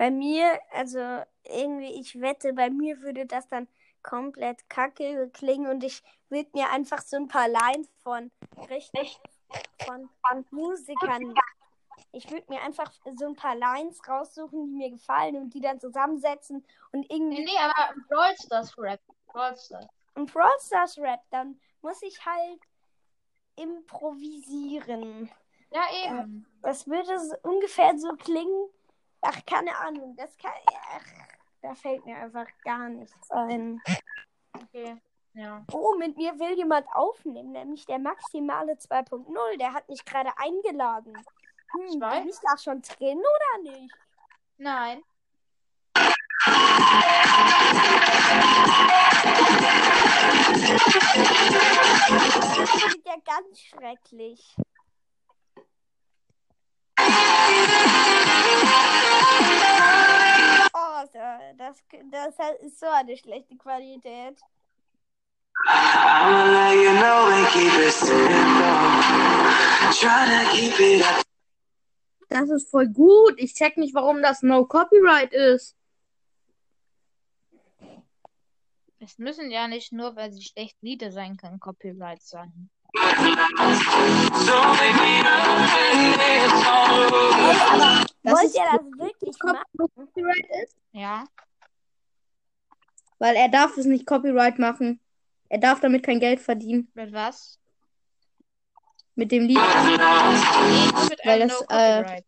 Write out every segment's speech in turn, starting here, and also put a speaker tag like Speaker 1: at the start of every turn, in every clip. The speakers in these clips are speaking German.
Speaker 1: Bei mir, also irgendwie, ich wette, bei mir würde das dann komplett kacke klingen und ich würde mir einfach so ein paar Lines von richtig von, von Musikern. Ich würde mir einfach so ein paar Lines raussuchen, die mir gefallen und die dann zusammensetzen und irgendwie.
Speaker 2: Nee, nee, aber Brawl Stars Rap. Brawl Stars.
Speaker 1: Und Brawl Stars Rap, dann muss ich halt improvisieren.
Speaker 2: Ja, eben.
Speaker 1: Das würde so ungefähr so klingen. Ach, keine Ahnung. Das kann. Ach, da fällt mir einfach gar nichts ein.
Speaker 2: Okay. Ja.
Speaker 1: Oh, mit mir will jemand aufnehmen, nämlich der Maximale 2.0. Der hat mich gerade eingeladen. Hm,
Speaker 2: Zwei?
Speaker 1: bin ich da schon drin oder nicht?
Speaker 2: Nein.
Speaker 1: Das klingt ja ganz schrecklich. Das, das ist so eine schlechte Qualität.
Speaker 3: I'ma let you know and keep it simple. Try to keep it up.
Speaker 4: Das ist voll gut. Ich check nicht, warum das No Copyright ist.
Speaker 2: Es müssen ja nicht nur, weil sie schlecht Lieder sein können, Copyright sein.
Speaker 3: So
Speaker 4: Das
Speaker 1: Wollt
Speaker 4: ist
Speaker 1: ihr das wirklich machen?
Speaker 4: Ist?
Speaker 2: Ja.
Speaker 4: Weil er darf es nicht Copyright machen. Er darf damit kein Geld verdienen.
Speaker 2: Mit was?
Speaker 4: Mit dem Lied.
Speaker 2: Mit
Speaker 4: Weil das,
Speaker 2: No
Speaker 4: äh.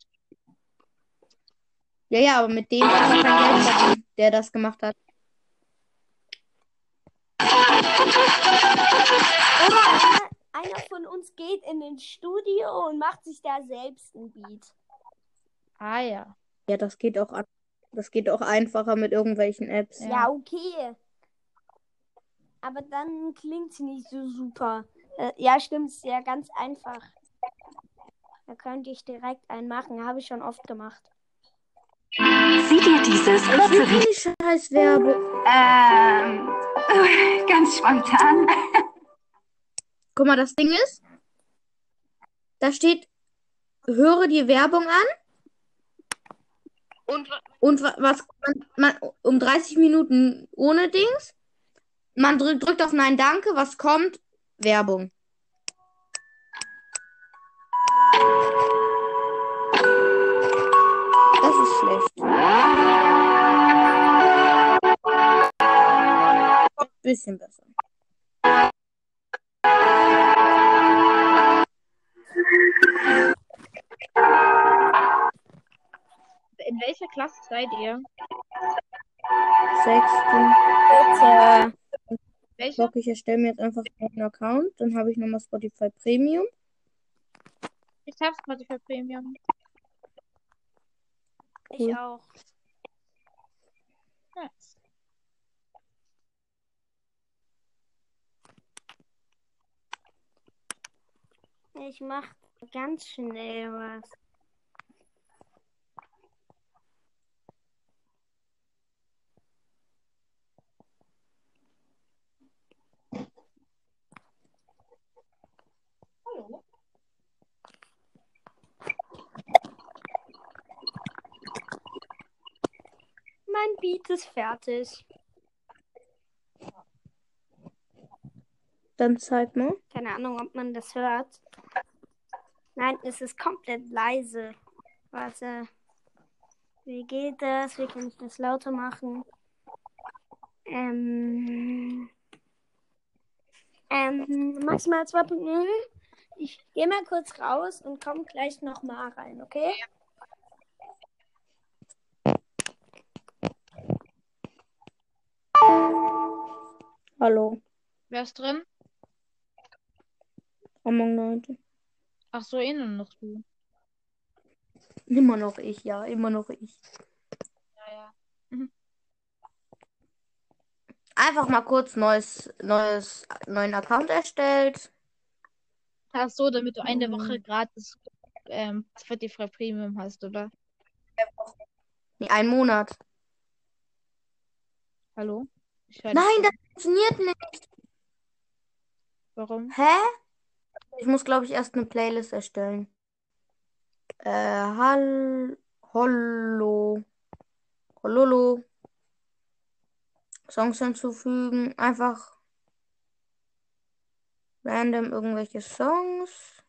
Speaker 4: Ja, ja, aber mit dem darf er kein Geld verdienen, der das gemacht hat.
Speaker 1: Oder einer von uns geht in ein Studio und macht sich da selbst ein Beat.
Speaker 2: Ah ja.
Speaker 4: Ja, das geht auch an. Das geht auch einfacher mit irgendwelchen Apps.
Speaker 2: Ja.
Speaker 1: Ja, okay. Aber dann klingt sie nicht so super. Äh, ja, stimmt, ist ja ganz einfach. Da könnte ich direkt einen machen. Habe ich schon oft gemacht.
Speaker 5: Sieh dir dieses
Speaker 4: Was für
Speaker 5: letzte
Speaker 4: eine scheiß Werbung.
Speaker 5: Ähm, äh, ganz spontan.
Speaker 4: Guck mal, das Ding ist, da steht, höre die Werbung an
Speaker 2: Und
Speaker 4: und wa- was man, man um 30 Minuten ohne Dings. Man drückt, drückt auf Nein, danke, was kommt? Werbung. Das ist schlecht. Bisschen besser.
Speaker 2: Klasse seid ihr?
Speaker 4: Sechsten.
Speaker 1: Bitte.
Speaker 2: Welche?
Speaker 4: Bock, ich erstelle mir jetzt einfach einen Account. Dann habe ich nochmal Spotify Premium.
Speaker 2: Ich hab Spotify Premium.
Speaker 1: Ich auch.
Speaker 2: Nice.
Speaker 1: Ich mach ganz schnell was. Beat ist fertig.
Speaker 4: Dann zeig mal.
Speaker 1: Keine Ahnung, ob man das hört. Nein, es ist komplett leise. Warte. Wie geht das? Wie kann ich das lauter machen? Ähm. Ähm, maximal 2.0. Ich gehe mal kurz raus und komme gleich nochmal rein, okay?
Speaker 4: Hallo.
Speaker 2: Wer ist drin?
Speaker 4: Among Leute.
Speaker 2: Ach so, eh nur noch du.
Speaker 4: Immer noch ich, ja, immer noch ich.
Speaker 2: Ja, ja.
Speaker 4: Einfach mal kurz neues, neues, neuen Account erstellt.
Speaker 2: Ach so, damit du eine
Speaker 4: Mhm.
Speaker 2: Woche gratis ähm, Spotify Premium hast, oder?
Speaker 4: Nee, einen Monat.
Speaker 2: Hallo?
Speaker 4: Nein, das funktioniert nicht.
Speaker 2: Warum?
Speaker 4: Hä? Ich muss, glaube ich, erst eine Playlist erstellen. Äh, hall Hallo. Kololo. Songs hinzufügen. Einfach random irgendwelche Songs.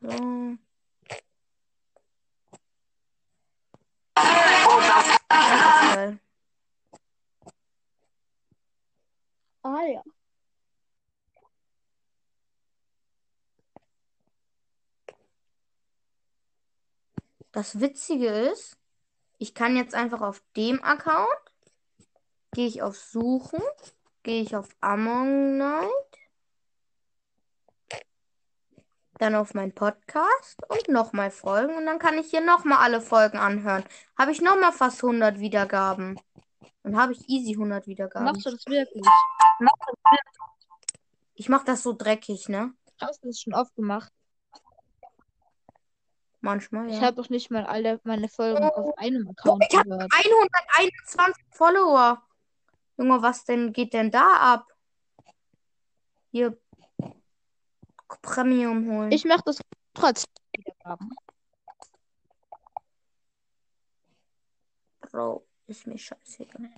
Speaker 4: So. Das geil.
Speaker 2: Ah ja.
Speaker 4: Das Witzige ist, ich kann jetzt einfach auf dem Account, gehe ich auf Suchen, gehe ich auf Among Night, dann auf meinen Podcast und nochmal folgen und dann kann ich hier nochmal alle Folgen anhören. Habe ich nochmal fast 100 Wiedergaben. Dann habe ich easy 100 Wiedergaben.
Speaker 2: Machst du das wirklich?
Speaker 4: Ich mache das so dreckig, ne?
Speaker 2: Hast du das schon oft gemacht?
Speaker 4: Manchmal,
Speaker 2: Ich
Speaker 4: ja.
Speaker 2: habe doch nicht mal alle meine Folgen auf einem Account
Speaker 4: Ich habe
Speaker 2: gehört.
Speaker 4: 121 Follower. Junge, was denn geht denn da ab? Hier Premium holen.
Speaker 2: Ich mache das trotzdem. Wiedergaben.
Speaker 4: Bro, ist mir scheißegal.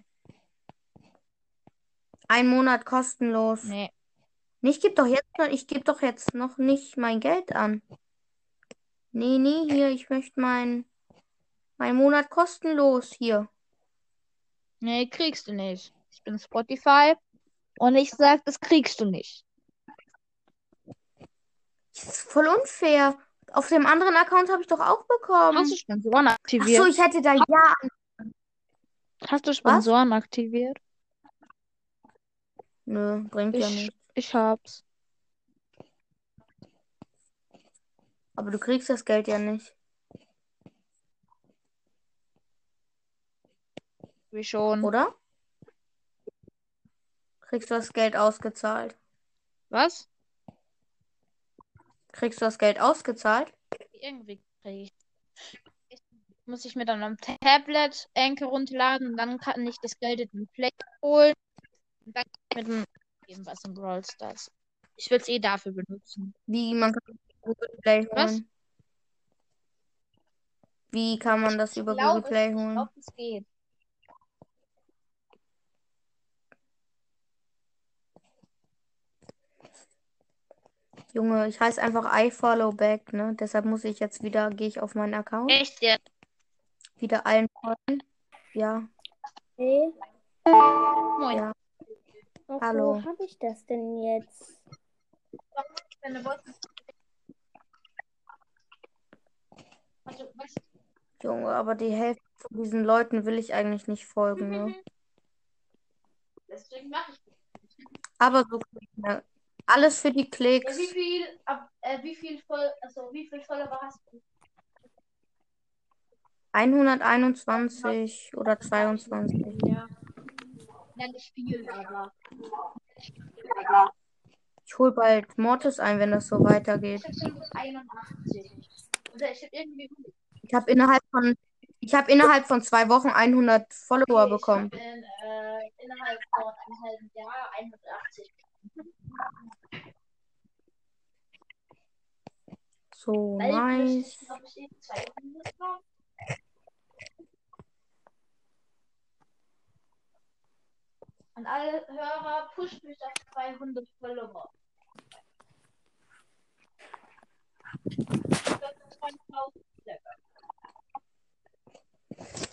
Speaker 4: Ein Monat kostenlos.
Speaker 2: Nee.
Speaker 4: Ich gebe doch jetzt noch, ich gebe doch jetzt noch nicht mein Geld an. Nee, nee, hier, ich möchte mein, mein Monat kostenlos hier.
Speaker 2: Nee, kriegst du nicht. Ich bin Spotify und ich sag, das kriegst du nicht.
Speaker 4: Das ist voll unfair. Auf dem anderen Account habe ich doch auch bekommen.
Speaker 2: Hast du Sponsoren
Speaker 4: Ach
Speaker 2: aktiviert?
Speaker 4: so, ich hätte da ja.
Speaker 2: Hast du Sponsoren aktiviert?
Speaker 4: Nö, bringt ja
Speaker 2: Ich,
Speaker 4: nicht.
Speaker 2: ich hab's.
Speaker 4: Aber du kriegst das Geld ja nicht.
Speaker 2: Wie schon.
Speaker 4: Oder? Kriegst du das Geld ausgezahlt?
Speaker 2: Was?
Speaker 4: Kriegst du das Geld ausgezahlt?
Speaker 2: Irgendwie krieg ich. Muss ich mir dann am Tablet Anchor runterladen und dann kann ich das Geld in den Play holen. Und dann mit dem irgendwas in Brawl Stars. Ich will es eh dafür benutzen.
Speaker 4: Wie man kann Google Play
Speaker 2: Was?
Speaker 4: holen? Wie kann man das über
Speaker 2: glaub,
Speaker 4: Google Play
Speaker 2: Ich
Speaker 4: holen?
Speaker 2: glaube, es geht.
Speaker 4: Junge, ich heiße einfach iFollowback, ne? Deshalb muss ich jetzt wieder, gehe ich auf meinen Account,
Speaker 2: Echt jetzt?
Speaker 4: wieder allen folgen. Ja,
Speaker 1: Okay.
Speaker 2: Moin.
Speaker 4: Ja.
Speaker 1: Ach,
Speaker 4: Hallo.
Speaker 1: Wo habe ich das denn jetzt?
Speaker 4: Junge, aber die Hälfte von diesen Leuten will ich eigentlich nicht folgen, ne?
Speaker 2: Deswegen mache ich.
Speaker 4: Aber so, ne, alles für die
Speaker 2: wie
Speaker 4: Klicks.
Speaker 2: viel, ab, äh, wie viel voll, also wie viel Follower hast du?
Speaker 4: 121 oder 22.
Speaker 2: Ja. Ja, nicht viel, aber.
Speaker 4: Ich hol bald Mortis ein, wenn das so weitergeht.
Speaker 2: Ich habe 81. Oder ich habe irgendwie.
Speaker 4: Ich habe innerhalb von ich habe innerhalb von zwei Wochen 100 Follower bekommen.
Speaker 2: Ich hab in, äh, innerhalb von einem halben Jahr 180.
Speaker 4: So
Speaker 2: Weil
Speaker 4: nice.
Speaker 2: ich glaube, ich eben 200 war. An alle Hörer, pusht mich auf 200 Follower. Ich glaub, das waren 1000 circa.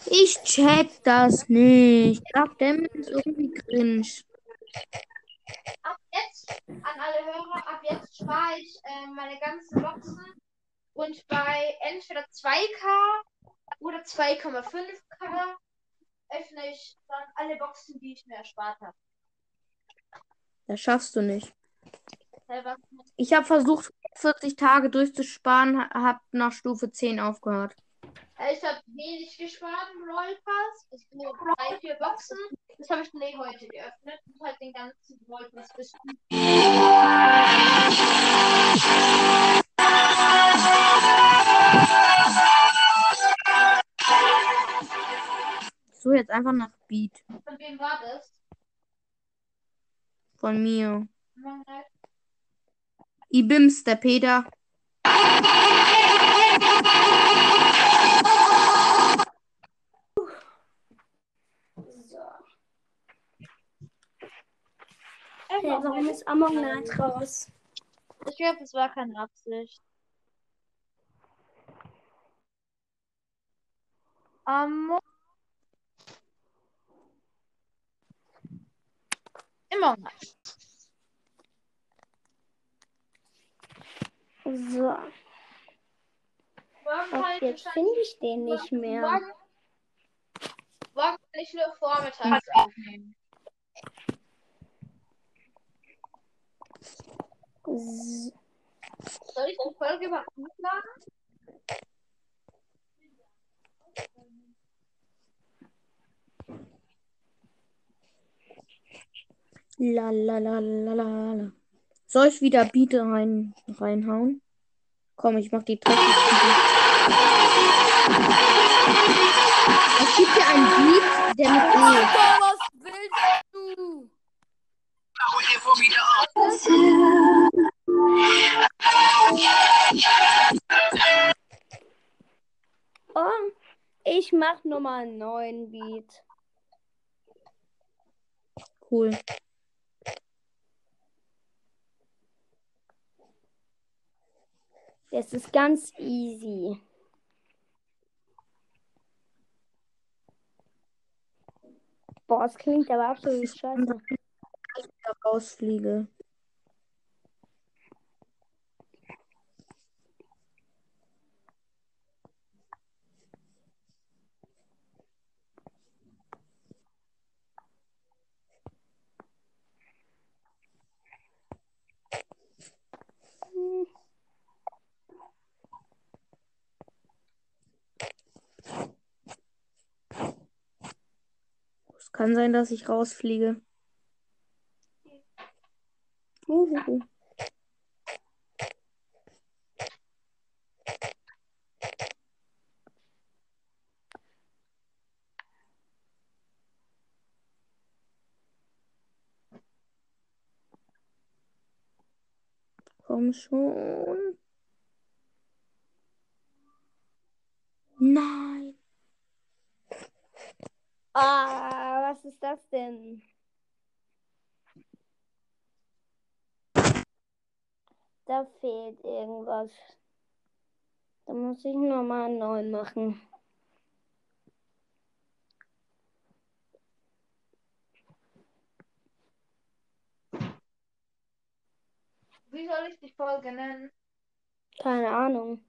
Speaker 4: Ich check nicht. Goddammit ist irgendwie cringe.
Speaker 2: Ab jetzt, an alle Hörer, ab jetzt spare ich äh, meine ganzen Boxen und bei entweder 2K oder 2,5K öffne ich dann alle Boxen, die ich mir erspart habe.
Speaker 4: Das schaffst du nicht. Ich habe versucht, 40 Tage durchzusparen, ha- hab nach Stufe 10 aufgehört.
Speaker 2: Ich habe wenig gespart im Brawl Pass. Es sind nur drei, vier Boxen. Das habe ich nee, heute geöffnet und halt den ganzen Brawl Pass bis
Speaker 4: So, jetzt einfach nach Beat
Speaker 2: Von wem war das?
Speaker 4: von mir. Ibims, der Peter.
Speaker 1: Hey, warum ist Among Night raus?
Speaker 2: Ich glaube, es war keine Absicht. Among. Immer noch.
Speaker 1: So,
Speaker 2: ich
Speaker 1: jetzt finde ich den nicht mehr.
Speaker 2: Morgen, morgen kann ich nur vormittags aufnehmen. Soll ich die Folge überhaupt hochladen?
Speaker 6: La la la la la la. Soll ich wieder Beat rein, reinhauen? Komm, ich mach die Beats. Es gibt hier einen Beat, der mit E.
Speaker 1: was willst du? Oh, ich mach nochmal einen neuen Beat.
Speaker 6: Cool.
Speaker 1: Das ist ganz easy. Boah, es klingt aber absolut scheiße.
Speaker 6: Da rausfliege. Es kann sein, dass ich rausfliege. Uhuhu. Komm schon. Nein.
Speaker 1: Ah, was ist das denn? Da fehlt irgendwas. Da muss ich nochmal neuen machen.
Speaker 2: Wie soll ich die Folge nennen?
Speaker 1: Keine Ahnung.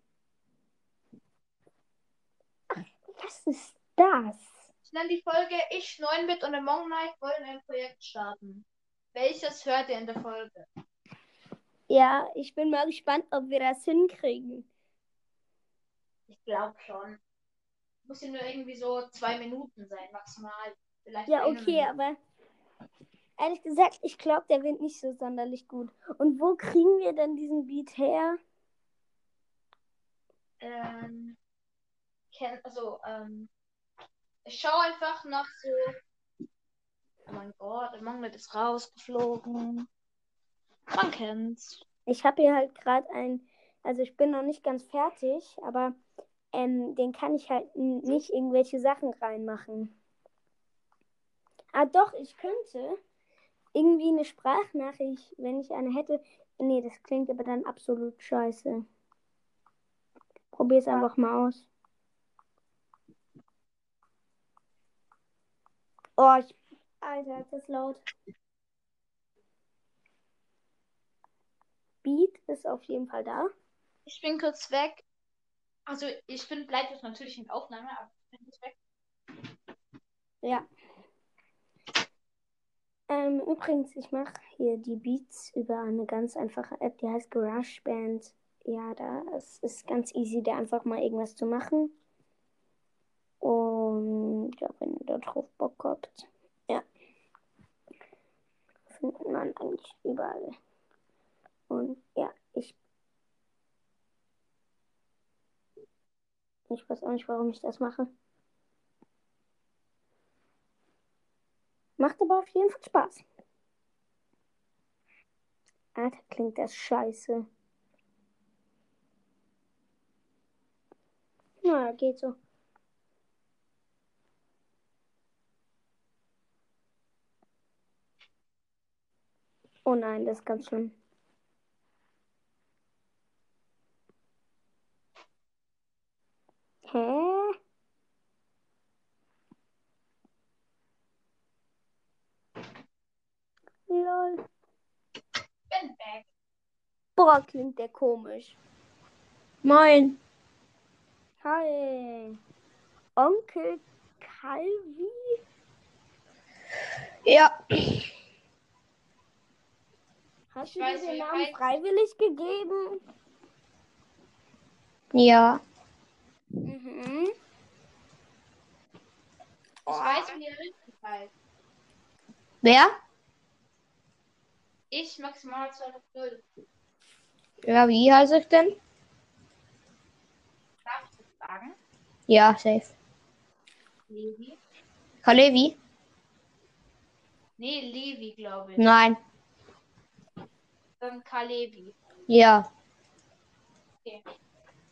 Speaker 1: Ach, was ist das?
Speaker 2: Ich nenne die Folge Ich, 9-Bit und Among Night wollen ein Projekt starten. Welches hört ihr in der Folge?
Speaker 1: Ja, ich bin mal gespannt, ob wir das hinkriegen.
Speaker 2: Ich glaube schon. Muss ja nur irgendwie so zwei Minuten sein, maximal. Vielleicht
Speaker 1: Ja, okay, aber ehrlich gesagt, ich glaube, der wird nicht so sonderlich gut. Und wo kriegen wir denn diesen Beat her?
Speaker 2: Ähm, kenn, also, ähm, ich schaue einfach nach so. Oh mein Gott, der Manglet ist rausgeflogen. Man kennt's.
Speaker 1: Ich habe hier halt gerade ein, also ich bin noch nicht ganz fertig, aber ähm, den kann ich halt nicht irgendwelche Sachen reinmachen. Ah, doch, ich könnte irgendwie eine Sprachnachricht, wenn ich eine hätte. Nee, das klingt aber dann absolut scheiße. Probier's einfach mal aus. Oh, ich. Alter, ist das laut. Beat ist auf jeden Fall da.
Speaker 2: Ich bin kurz weg. Also, ich bin, bleibe jetzt natürlich in Aufnahme, aber ich bin kurz weg.
Speaker 1: Ja. Ähm, übrigens, ich mache hier die Beats über eine ganz einfache App, die heißt GarageBand. Ja, da es ist ganz easy, da einfach mal irgendwas zu machen. Und ja, wenn ihr da drauf Bock habt, ja. Findet man eigentlich überall. Und ja, ich. Ich weiß auch nicht, warum ich das mache. Macht aber auf jeden Fall Spaß. Alter, klingt das scheiße. Na, geht so. Oh nein, das ist ganz schlimm. Hä? Lol.
Speaker 2: Bin back.
Speaker 1: Boah, klingt der komisch.
Speaker 6: Moin.
Speaker 1: Hi. Onkel Calvi?
Speaker 6: Ja.
Speaker 1: Hast
Speaker 2: Ich
Speaker 1: du
Speaker 2: weiß,
Speaker 1: dir den Namen
Speaker 2: heißt-
Speaker 1: freiwillig gegeben?
Speaker 6: Ja.
Speaker 1: Mhm.
Speaker 2: Ich weiß, wie er richtig heißt.
Speaker 6: Wer?
Speaker 2: Ich maximal 2.0.
Speaker 6: Ja, wie heiße ich denn?
Speaker 2: Darf ich das sagen?
Speaker 6: Ja, safe.
Speaker 2: Levi?
Speaker 6: Kalevi?
Speaker 2: Nee, Levi, glaube ich.
Speaker 6: Nein.
Speaker 2: Dann Kalevi.
Speaker 6: Ja.
Speaker 2: Okay.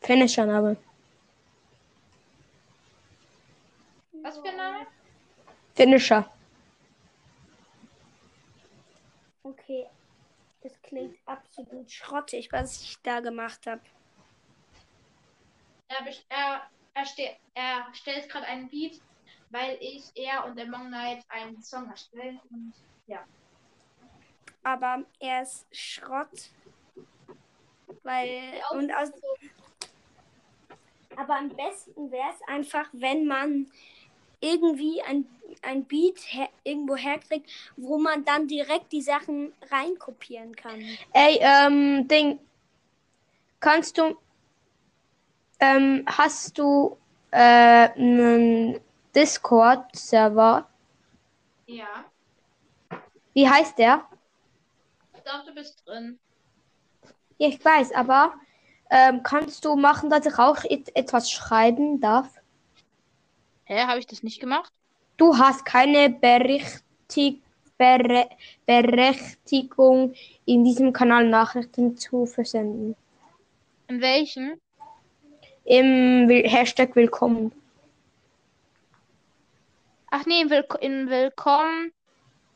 Speaker 6: Finisher Name.
Speaker 2: Was für ein Name?
Speaker 6: Finisher.
Speaker 1: Okay. Das klingt absolut schrottig, was ich da gemacht habe.
Speaker 2: Er, er, er, ste er stellt gerade einen Beat, weil ich, er und der Mong Knight einen Song erstellen. Und ja.
Speaker 1: Aber er ist Schrott. Weil. Und aus, aber am besten wäre es einfach, wenn man irgendwie ein, ein Beat her, irgendwo herkriegt, wo man dann direkt die Sachen reinkopieren kann.
Speaker 6: Ey, ähm, Ding. Kannst du. Ähm, hast du äh, einen Discord-Server?
Speaker 2: Ja.
Speaker 6: Wie heißt der?
Speaker 2: Ich glaube, du bist drin.
Speaker 6: Ja, ich weiß, aber ähm, kannst du machen, dass ich auch et etwas schreiben darf?
Speaker 2: Hä, habe ich das nicht gemacht?
Speaker 6: Du hast keine Berechtig Bere Berechtigung, in diesem Kanal Nachrichten zu versenden.
Speaker 2: In welchen?
Speaker 6: Im Will Hashtag Willkommen.
Speaker 2: Ach nee, in, Willk in Willkommen,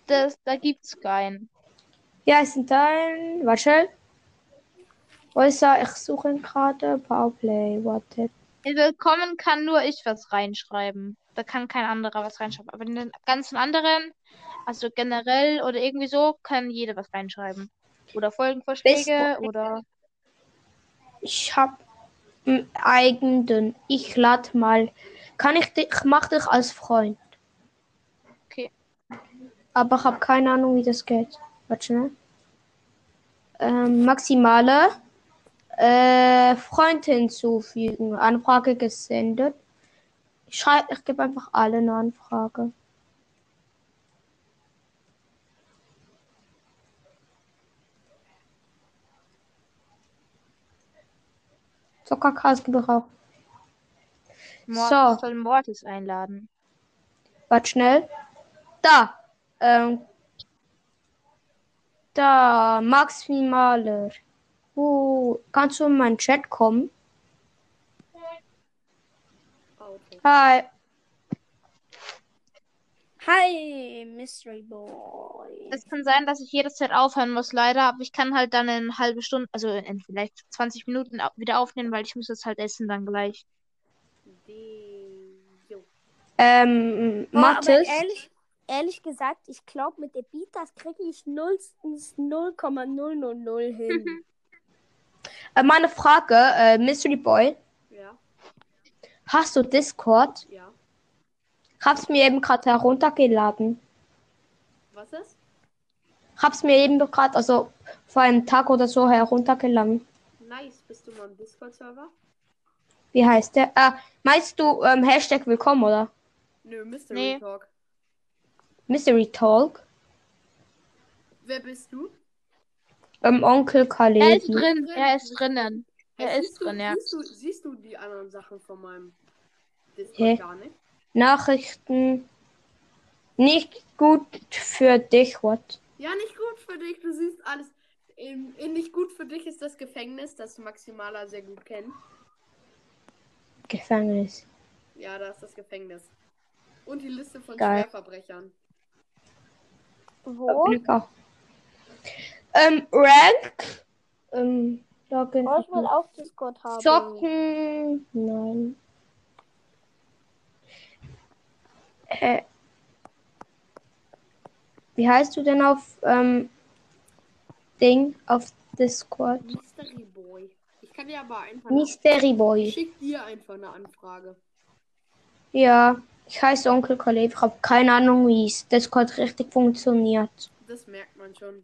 Speaker 2: das, da gibt's keinen.
Speaker 6: Ja, ist ein Teil. Warte. Wo ist er? Ich suche gerade. Powerplay. Warte.
Speaker 2: In Willkommen kann nur ich was reinschreiben. Da kann kein anderer was reinschreiben. Aber in den ganzen anderen, also generell oder irgendwie so, kann jeder was reinschreiben. Oder Folgenvorschläge oder.
Speaker 6: Ich hab einen eigenen. Ich lad mal. Kann ich dich, ich mach dich als Freund.
Speaker 2: Okay.
Speaker 6: Aber ich habe keine Ahnung, wie das geht. Warte schnell. Ähm, maximale äh, Freund hinzufügen. Anfrage gesendet. Ich schreibe, ich gebe einfach alle eine Anfrage. Zuckerkas gebraucht.
Speaker 2: Mord,
Speaker 6: So.
Speaker 2: ich soll Mortis einladen.
Speaker 6: Warte schnell. Da. Ähm. Da. Max Maler. Wo kannst du in meinen Chat kommen? Hi.
Speaker 1: Hi, Mystery Boy.
Speaker 2: Es kann sein, dass ich jederzeit aufhören muss, leider, aber ich kann halt dann in eine halbe Stunde, also in vielleicht 20 Minuten au- wieder aufnehmen, weil ich muss jetzt halt essen dann gleich.
Speaker 6: Ähm,
Speaker 1: Boah, aber
Speaker 6: Mathis.
Speaker 1: ehrlich, ehrlich gesagt, ich glaube, mit der Beat, das kriege ich 0,000 hin.
Speaker 6: Äh, meine Frage, äh, Mystery Boy.
Speaker 7: Ja,
Speaker 6: Hast du Discord?
Speaker 7: ja.
Speaker 6: Hab's mir eben gerade heruntergeladen.
Speaker 7: Was ist?
Speaker 6: Hab's mir eben gerade, also vor einem Tag oder so heruntergeladen.
Speaker 7: Nice. Bist du mal im Discord-Server?
Speaker 6: Wie heißt der? Ah, meinst du ähm, Hashtag Willkommen oder?
Speaker 7: Nö, Mystery
Speaker 2: Nee.
Speaker 7: Talk.
Speaker 6: Mystery Talk?
Speaker 7: Wer bist du?
Speaker 6: Ähm, Onkel
Speaker 2: Er ist drin, er ist drinnen.
Speaker 7: Hey,
Speaker 2: Er ist
Speaker 7: siehst du,
Speaker 2: drin, ja.
Speaker 7: Siehst du, siehst du die anderen Sachen von meinem Discord
Speaker 6: Hä?
Speaker 7: gar nicht?
Speaker 6: Nachrichten. Nicht gut für dich, what?
Speaker 7: Ja, nicht gut für dich. Du siehst alles. In, in nicht gut für dich ist das Gefängnis, das Maximaler sehr gut kennt.
Speaker 6: Gefängnis.
Speaker 7: Ja, da ist das Gefängnis. Und die Liste von
Speaker 6: Geil.
Speaker 7: Schwerverbrechern.
Speaker 1: Wo?
Speaker 6: Ähm, Rank. Ähm, Login.
Speaker 1: Oh, ich will auch Discord haben.
Speaker 6: Zocken. Nein. Äh, wie heißt du denn auf ähm, Ding auf Discord?
Speaker 7: Mystery Boy. Ich kann dir aber einfach.
Speaker 6: Mystery
Speaker 7: Ich
Speaker 6: Boy.
Speaker 7: schick dir einfach eine Anfrage.
Speaker 6: Ja, ich heiße Onkel Kalev. Ich habe keine Ahnung, wie es Discord richtig funktioniert.
Speaker 7: Das merkt man schon.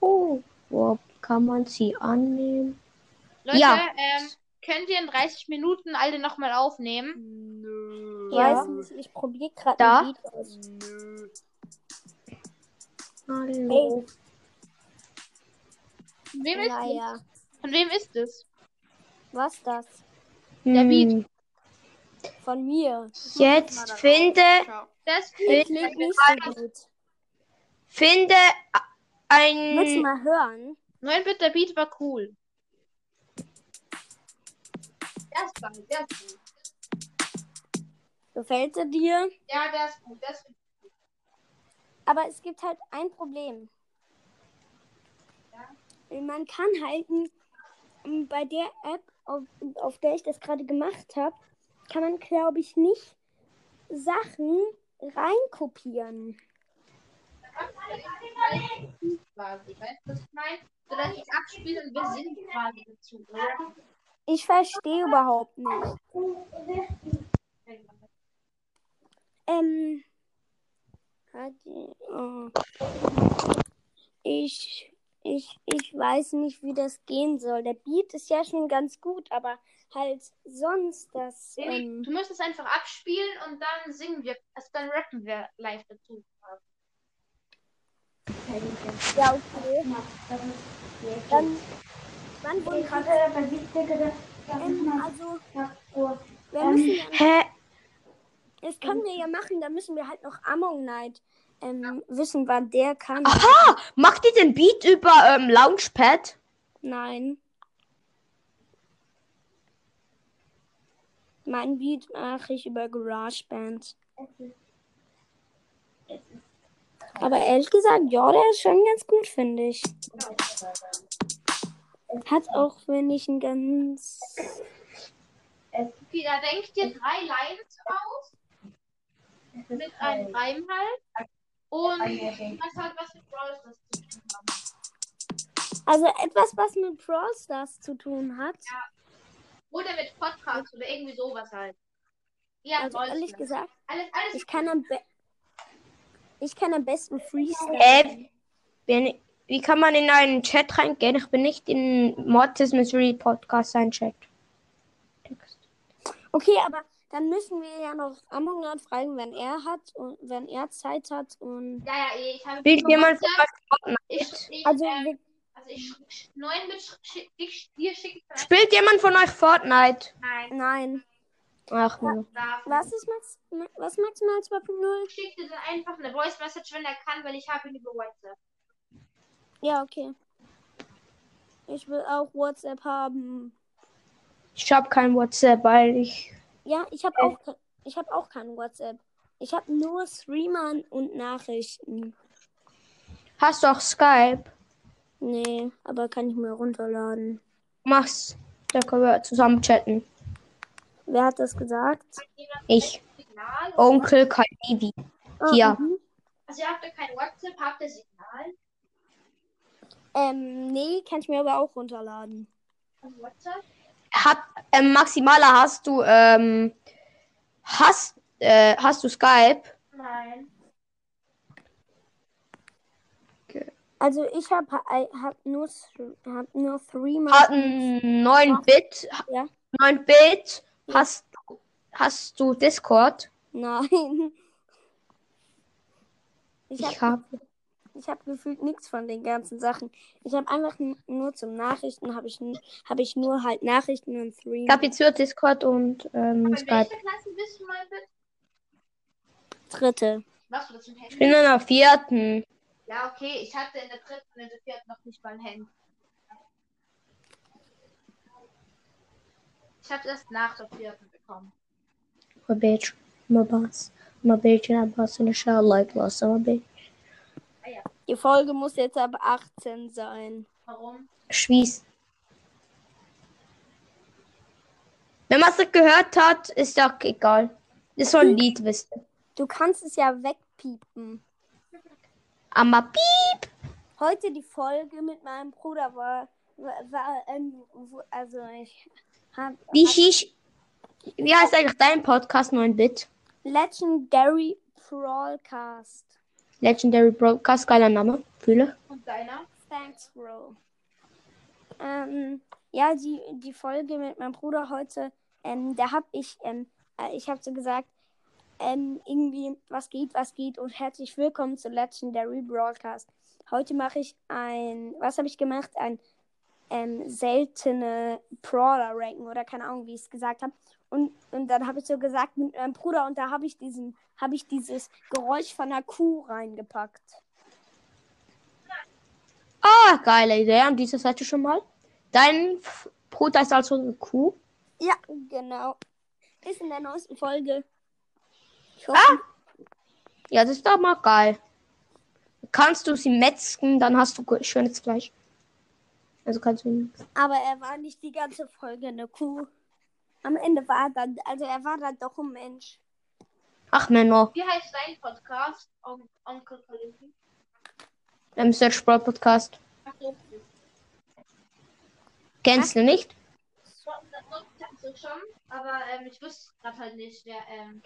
Speaker 6: Oh, wo kann man sie annehmen?
Speaker 2: Leute,
Speaker 6: Ja.
Speaker 2: ähm, könnt ihr in 30 Minuten alle nochmal aufnehmen?
Speaker 7: Nö.
Speaker 1: Ich
Speaker 6: Ja.
Speaker 1: weiß nicht, ich probiere gerade
Speaker 6: Da?
Speaker 1: ein Lied aus.
Speaker 7: Nö.
Speaker 6: Hallo.
Speaker 2: Von wem ist
Speaker 1: Ja,
Speaker 2: es?
Speaker 1: ja.
Speaker 2: Von wem ist es?
Speaker 1: Was das?
Speaker 2: Der Beat.
Speaker 1: Von mir.
Speaker 6: Jetzt finde.
Speaker 2: Das gut.
Speaker 1: nicht so gut.
Speaker 6: finde
Speaker 1: Willst du
Speaker 6: ein.
Speaker 1: mal hören?
Speaker 2: 9-Bit, der Beat war cool. Der ist geil, der ist gut.
Speaker 1: Gefällt er dir?
Speaker 2: Ja, der ist gut. Der ist gut.
Speaker 1: Aber es gibt halt ein Problem. Man kann halt bei der App, auf, auf der ich das gerade gemacht habe, kann man, glaube ich, nicht Sachen reinkopieren.
Speaker 2: ich
Speaker 1: verstehe überhaupt nicht. Ähm. oh. Ich, ich, ich weiß nicht, wie das gehen soll. Der Beat ist ja schon ganz gut, aber halt sonst das. Ähm,
Speaker 2: Du musst es einfach abspielen und dann singen wir, also dann rappen wir live dazu.
Speaker 1: ja, okay. Dann. Wann wollen wir ähm, Also, wir müssen ja,
Speaker 6: Hä?
Speaker 1: das können wir ja machen, da müssen wir halt noch Among Night ähm, wissen, wann der kann.
Speaker 6: Aha! Macht ihr den Beat über ähm, Launchpad?
Speaker 1: Nein. Mein Beat mache ich über GarageBand. Aber ehrlich gesagt, ja, der ist schon ganz gut, finde ich. Hat auch, wenn ich ein ganz.
Speaker 2: Okay, da denkt ihr drei Lines aus. Mit einem Reim halt. Und was hat was mit Brawl Stars zu tun haben.
Speaker 1: Also etwas, was mit Brawl Stars zu tun hat.
Speaker 2: Oder mit Podcast oder irgendwie sowas halt. Ja,
Speaker 1: Also
Speaker 2: Brawl
Speaker 1: ehrlich gesagt,
Speaker 2: Alles, alles.
Speaker 1: ich kann am, ich kann am besten Freestyle.
Speaker 6: Äh, bin, wie kann man in einen Chat reingehen? Ich bin nicht in Mortis Mystery Podcast ein Chat. Text.
Speaker 1: Okay, aber dann müssen wir ja noch Among Us fragen, wenn er hat und wenn er Zeit hat und
Speaker 2: Ja, ja, eh, ich habe.
Speaker 6: Spielt jemand von euch Fortnite?
Speaker 2: Ich, ich,
Speaker 1: also
Speaker 2: ähm, also ich, neun mit schick, ich, dir schicke ich
Speaker 6: Spielt jemand von euch Fortnite?
Speaker 2: Nein,
Speaker 1: nein.
Speaker 6: Ach,
Speaker 2: darf
Speaker 1: Was ist Max was maximal 2.0?
Speaker 2: Ich schicke dir dann einfach eine Voice Message, wenn er kann, weil ich habe ihn über WhatsApp.
Speaker 1: Ja, okay. Ich will auch WhatsApp haben.
Speaker 6: Ich habe kein WhatsApp, weil ich.
Speaker 1: Ja, ich habe auch ich habe auch kein WhatsApp. Ich habe nur Streamer und Nachrichten.
Speaker 6: Hast du auch Skype?
Speaker 1: Nee, aber kann ich mir runterladen.
Speaker 6: Mach's. Da können wir zusammen chatten.
Speaker 1: Wer hat das gesagt?
Speaker 6: Ich. Onkel Kalivi.
Speaker 1: Ah,
Speaker 6: Hier.
Speaker 1: mhm.
Speaker 2: Also ihr habt ja kein WhatsApp, habt ihr Signal?
Speaker 1: Ähm, nee, kann ich mir aber auch runterladen.
Speaker 2: Also WhatsApp?
Speaker 6: Hat, ähm, Maximaler, hast du, ähm, hast, äh, hast du Skype?
Speaker 2: Nein.
Speaker 1: Also ich habe hab nur hab nur Three
Speaker 6: Hat
Speaker 1: Months.
Speaker 6: ein 9 Bit.
Speaker 1: Ja.
Speaker 6: 9 Bit. Hast, hast du Discord?
Speaker 1: Nein. Ich
Speaker 6: Ich
Speaker 1: habe
Speaker 6: habe
Speaker 1: ich hab gefühlt nichts von den ganzen Sachen. Ich habe einfach n- nur zum Nachrichten habe ich n- habe ich nur halt Nachrichten und Three.
Speaker 6: Ich habe jetzt nur Discord und ähm,
Speaker 2: Aber in
Speaker 6: Skype.
Speaker 2: welcher Klasse bist du mal bitte?
Speaker 1: Dritte.
Speaker 2: Machst du das im
Speaker 6: Ich
Speaker 2: Handy?
Speaker 6: bin in der vierten.
Speaker 2: Ja, okay. Ich hatte in der dritten und in der vierten noch nicht mal ein Handy. Ich habe erst nach der vierten bekommen.
Speaker 6: ما بيج ما باص ما بيج أنا باص إن شاء الله يخلص ما بيج
Speaker 1: die Folge muss jetzt ab 18 sein.
Speaker 2: Warum?
Speaker 6: Schwieß. Wenn man es nicht gehört hat, ist doch egal. Ist so ein Lied, wisst ihr.
Speaker 1: Du kannst es ja wegpiepen.
Speaker 6: Aber piep!
Speaker 1: Heute die Folge mit meinem Bruder war, war, war ähm, also ich habe
Speaker 6: Wie hieß. Wie heißt eigentlich dein Podcast 9-Bit?
Speaker 1: Legendary Prawlcast.
Speaker 6: Legendary Broadcast, geiler Name. Fühle.
Speaker 2: Und deiner?
Speaker 1: Thanks, Bro. Ähm, ja, die, die Folge mit meinem Bruder heute, ähm, da habe ich, ähm, äh, ich habe so gesagt, ähm, irgendwie, was geht, was geht und herzlich willkommen zu Legendary Broadcast. Heute mache ich ein, was habe ich gemacht? Ein ähm, seltene Brawler-Ranken oder keine Ahnung, wie ich es gesagt habe. Und, und dann habe ich so gesagt mit meinem Bruder und da habe ich diesen, habe ich dieses Geräusch von einer Kuh reingepackt.
Speaker 6: Ah, geile Idee. An dieser Seite schon mal. Dein Bruder ist also eine Kuh.
Speaker 1: Ja, genau. Ist in der neuesten Folge. Hoffe,
Speaker 6: Ja, das ist doch mal geil. Kannst du sie metzgen, dann hast du schönes Fleisch. Also kannst du ihn.
Speaker 1: aber er war nicht die ganze Folge eine Kuh. Am Ende war er dann, also er war dann doch ein Mensch.
Speaker 6: Ach, Männer.
Speaker 2: Wie heißt dein Podcast? On Onkel Kalinki?
Speaker 6: Im Search Brawl Podcast.
Speaker 2: Ach so.
Speaker 6: Kennst du nicht?
Speaker 2: So schon, aber ähm, ich wusste gerade halt nicht, wer ähm,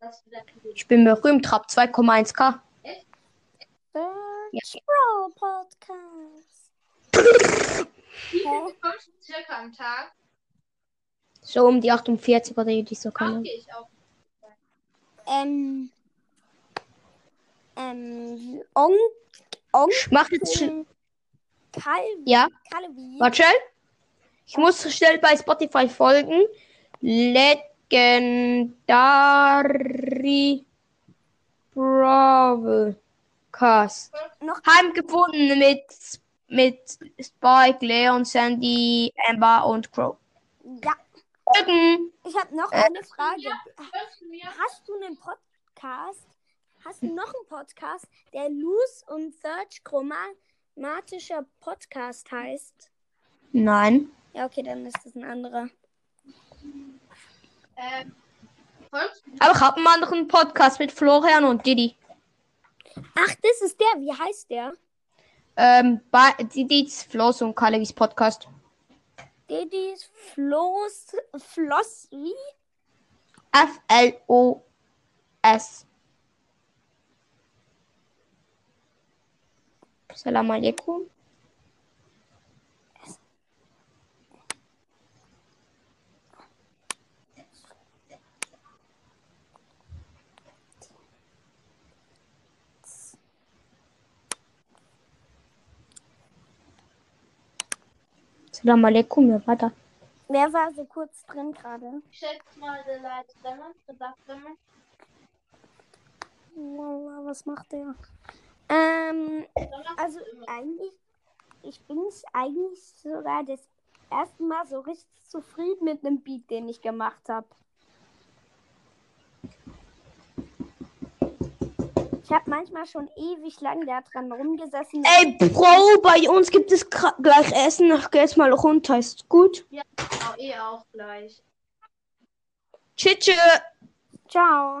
Speaker 2: das wieder
Speaker 6: Ich bin berühmt, hab 2,1k.
Speaker 1: Search Brawl Podcast.
Speaker 2: Wie viel bekommst du circa am Tag?
Speaker 6: So um die 48 oder die so kann.
Speaker 2: okay, ich auch.
Speaker 1: Ähm, ähm, On, On,
Speaker 6: Ich mach jetzt schnell.
Speaker 1: Calvi,
Speaker 6: Ja,
Speaker 1: Calvi.
Speaker 6: warte schnell. Ich muss schnell bei Spotify folgen. Legendary Broadcast. Heimgefunden mit, mit Spike, Leon, Sandy, Amber und Crow.
Speaker 1: ja, ich habe noch eine Frage. Hast du einen Podcast? Hast du noch einen Podcast, der Loose und Search chromatischer Podcast heißt?
Speaker 6: Nein.
Speaker 1: Ja, okay, dann ist das ein anderer.
Speaker 2: Ähm,
Speaker 6: Aber ich habe einen anderen Podcast mit Florian und Didi.
Speaker 1: Ach, das ist der. Wie heißt der?
Speaker 6: Ähm, Didis Floss und Kalevis Podcast.
Speaker 1: Didis Floß, Floss, wie?
Speaker 6: F-L-O-S. Salam alaikum. Salam alaikum, ja, weiter.
Speaker 1: Wer war so kurz drin gerade?
Speaker 2: Schätz mal der Leute Dämmer, der sagt Dämmer.
Speaker 1: Wallah, Was macht der? Ähm, also eigentlich, ich bin eigentlich sogar das erste Mal so richtig zufrieden mit einem Beat, den ich gemacht habe. Ich habe manchmal schon ewig lang da dran rumgesessen.
Speaker 6: Ey, Bro, bei uns gibt es gleich Essen. Ich geh jetzt mal runter. Ist gut?
Speaker 2: Auch eh auch gleich.
Speaker 6: Tschüss.
Speaker 1: Ciao.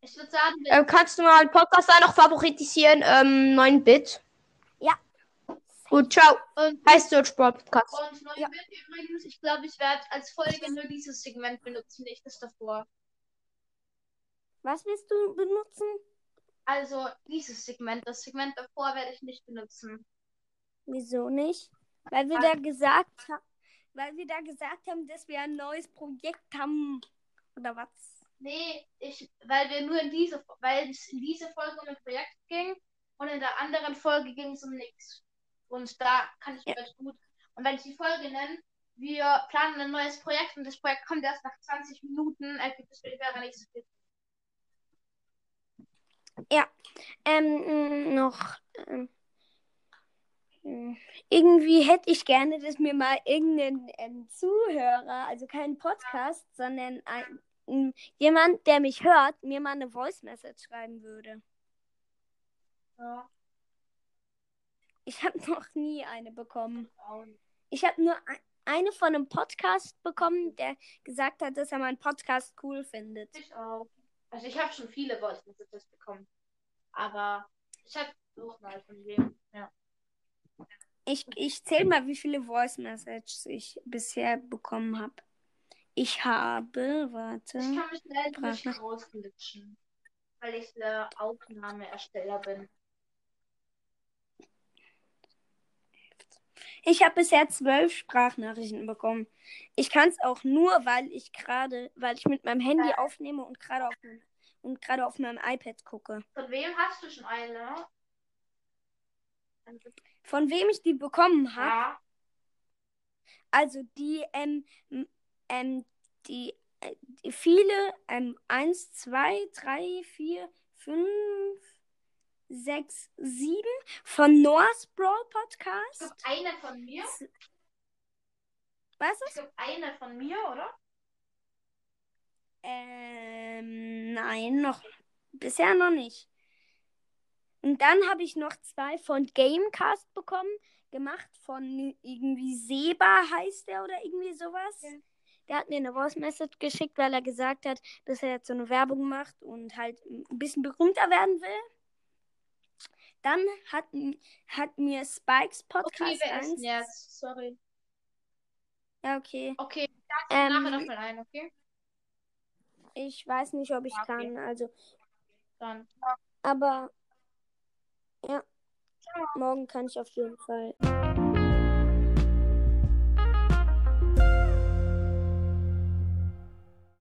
Speaker 2: Ich würde sagen,
Speaker 6: Ähm, kannst du mal Podcast da noch favoritisieren? Ähm, 9-Bit.
Speaker 1: Ja.
Speaker 6: Gut, ciao.
Speaker 2: und,
Speaker 6: Heißt Search Podcast.
Speaker 2: und neue Bild übrigens, ich glaube, ich werde als Folge nur dieses Segment benutzen, nicht das davor.
Speaker 1: Was willst du benutzen?
Speaker 2: Also dieses Segment, das Segment davor werde ich nicht benutzen.
Speaker 1: Wieso nicht? Weil wir da gesagt haben, weil wir da gesagt haben, dass wir ein neues Projekt haben. Oder was?
Speaker 2: Nee, ich, weil wir nur in diese, weil es in dieser Folge um ein Projekt ging und in der anderen Folge ging es um nichts. Und da kann ich
Speaker 1: Ja.
Speaker 2: ganz gut. Und wenn ich die Folge nenne, wir planen ein neues Projekt und das Projekt kommt erst nach 20 Minuten, ergibt es wäre nicht so viel.
Speaker 1: Ähm, mh, noch. Ähm, mh, irgendwie hätte ich gerne, dass mir mal irgendein ähm, Zuhörer, also kein Podcast, sondern ein, mh, jemand, der mich hört, mir mal eine Voice Message schreiben würde.
Speaker 2: Ja.
Speaker 1: Ich habe noch nie eine bekommen. Ich habe nur ein- eine von einem Podcast bekommen, der gesagt hat, dass er meinen Podcast cool findet.
Speaker 2: Ich auch. Also ich habe schon viele Voice Messages bekommen. Aber ich habe auch mal von wem. Ja.
Speaker 1: Ich, ich zähle mal, wie viele Voice Messages ich bisher bekommen habe. Ich habe, warte.
Speaker 2: Ich kann mich schnell nicht rausglitschen. Weil ich der Aufnahmeersteller bin.
Speaker 1: Ich habe bisher zwölf Sprachnachrichten bekommen. Ich kann es auch nur, weil ich gerade, weil ich mit meinem Handy aufnehme und gerade auf meinem, und gerade auf meinem iPad gucke.
Speaker 2: Von wem hast du schon eine?
Speaker 1: Von wem ich die bekommen habe?
Speaker 2: Ja.
Speaker 1: Also die, ähm, m- ähm, die, äh, die viele, ähm, eins, zwei, drei, vier, fünf, sechs, sieben von Noah's Brawl
Speaker 2: Ich
Speaker 1: Podcast.
Speaker 2: glaube, eine von mir.
Speaker 1: Was
Speaker 2: Ich
Speaker 1: ist?
Speaker 2: glaube, eine von mir, oder?
Speaker 1: Ähm, nein, noch bisher noch nicht. Und dann habe ich noch zwei von Gamecast bekommen, gemacht von irgendwie Seba heißt der oder irgendwie sowas.
Speaker 2: Ja.
Speaker 1: Der hat mir eine Voice Message geschickt, weil er gesagt hat, dass er jetzt so eine Werbung macht und halt ein bisschen berühmter werden will. Dann hat, hat mir Spikes
Speaker 2: Okay,
Speaker 1: Podcast
Speaker 2: wer ist
Speaker 1: 1.
Speaker 2: denn jetzt? Sorry.
Speaker 1: Ja, okay.
Speaker 2: Okay,
Speaker 1: Ähm,
Speaker 2: nachher noch mal ein, okay?
Speaker 1: ich weiß nicht, ob ich
Speaker 2: Ja, okay.
Speaker 1: kann. Also,
Speaker 2: Dann.
Speaker 1: aber ja, morgen kann ich auf jeden Fall.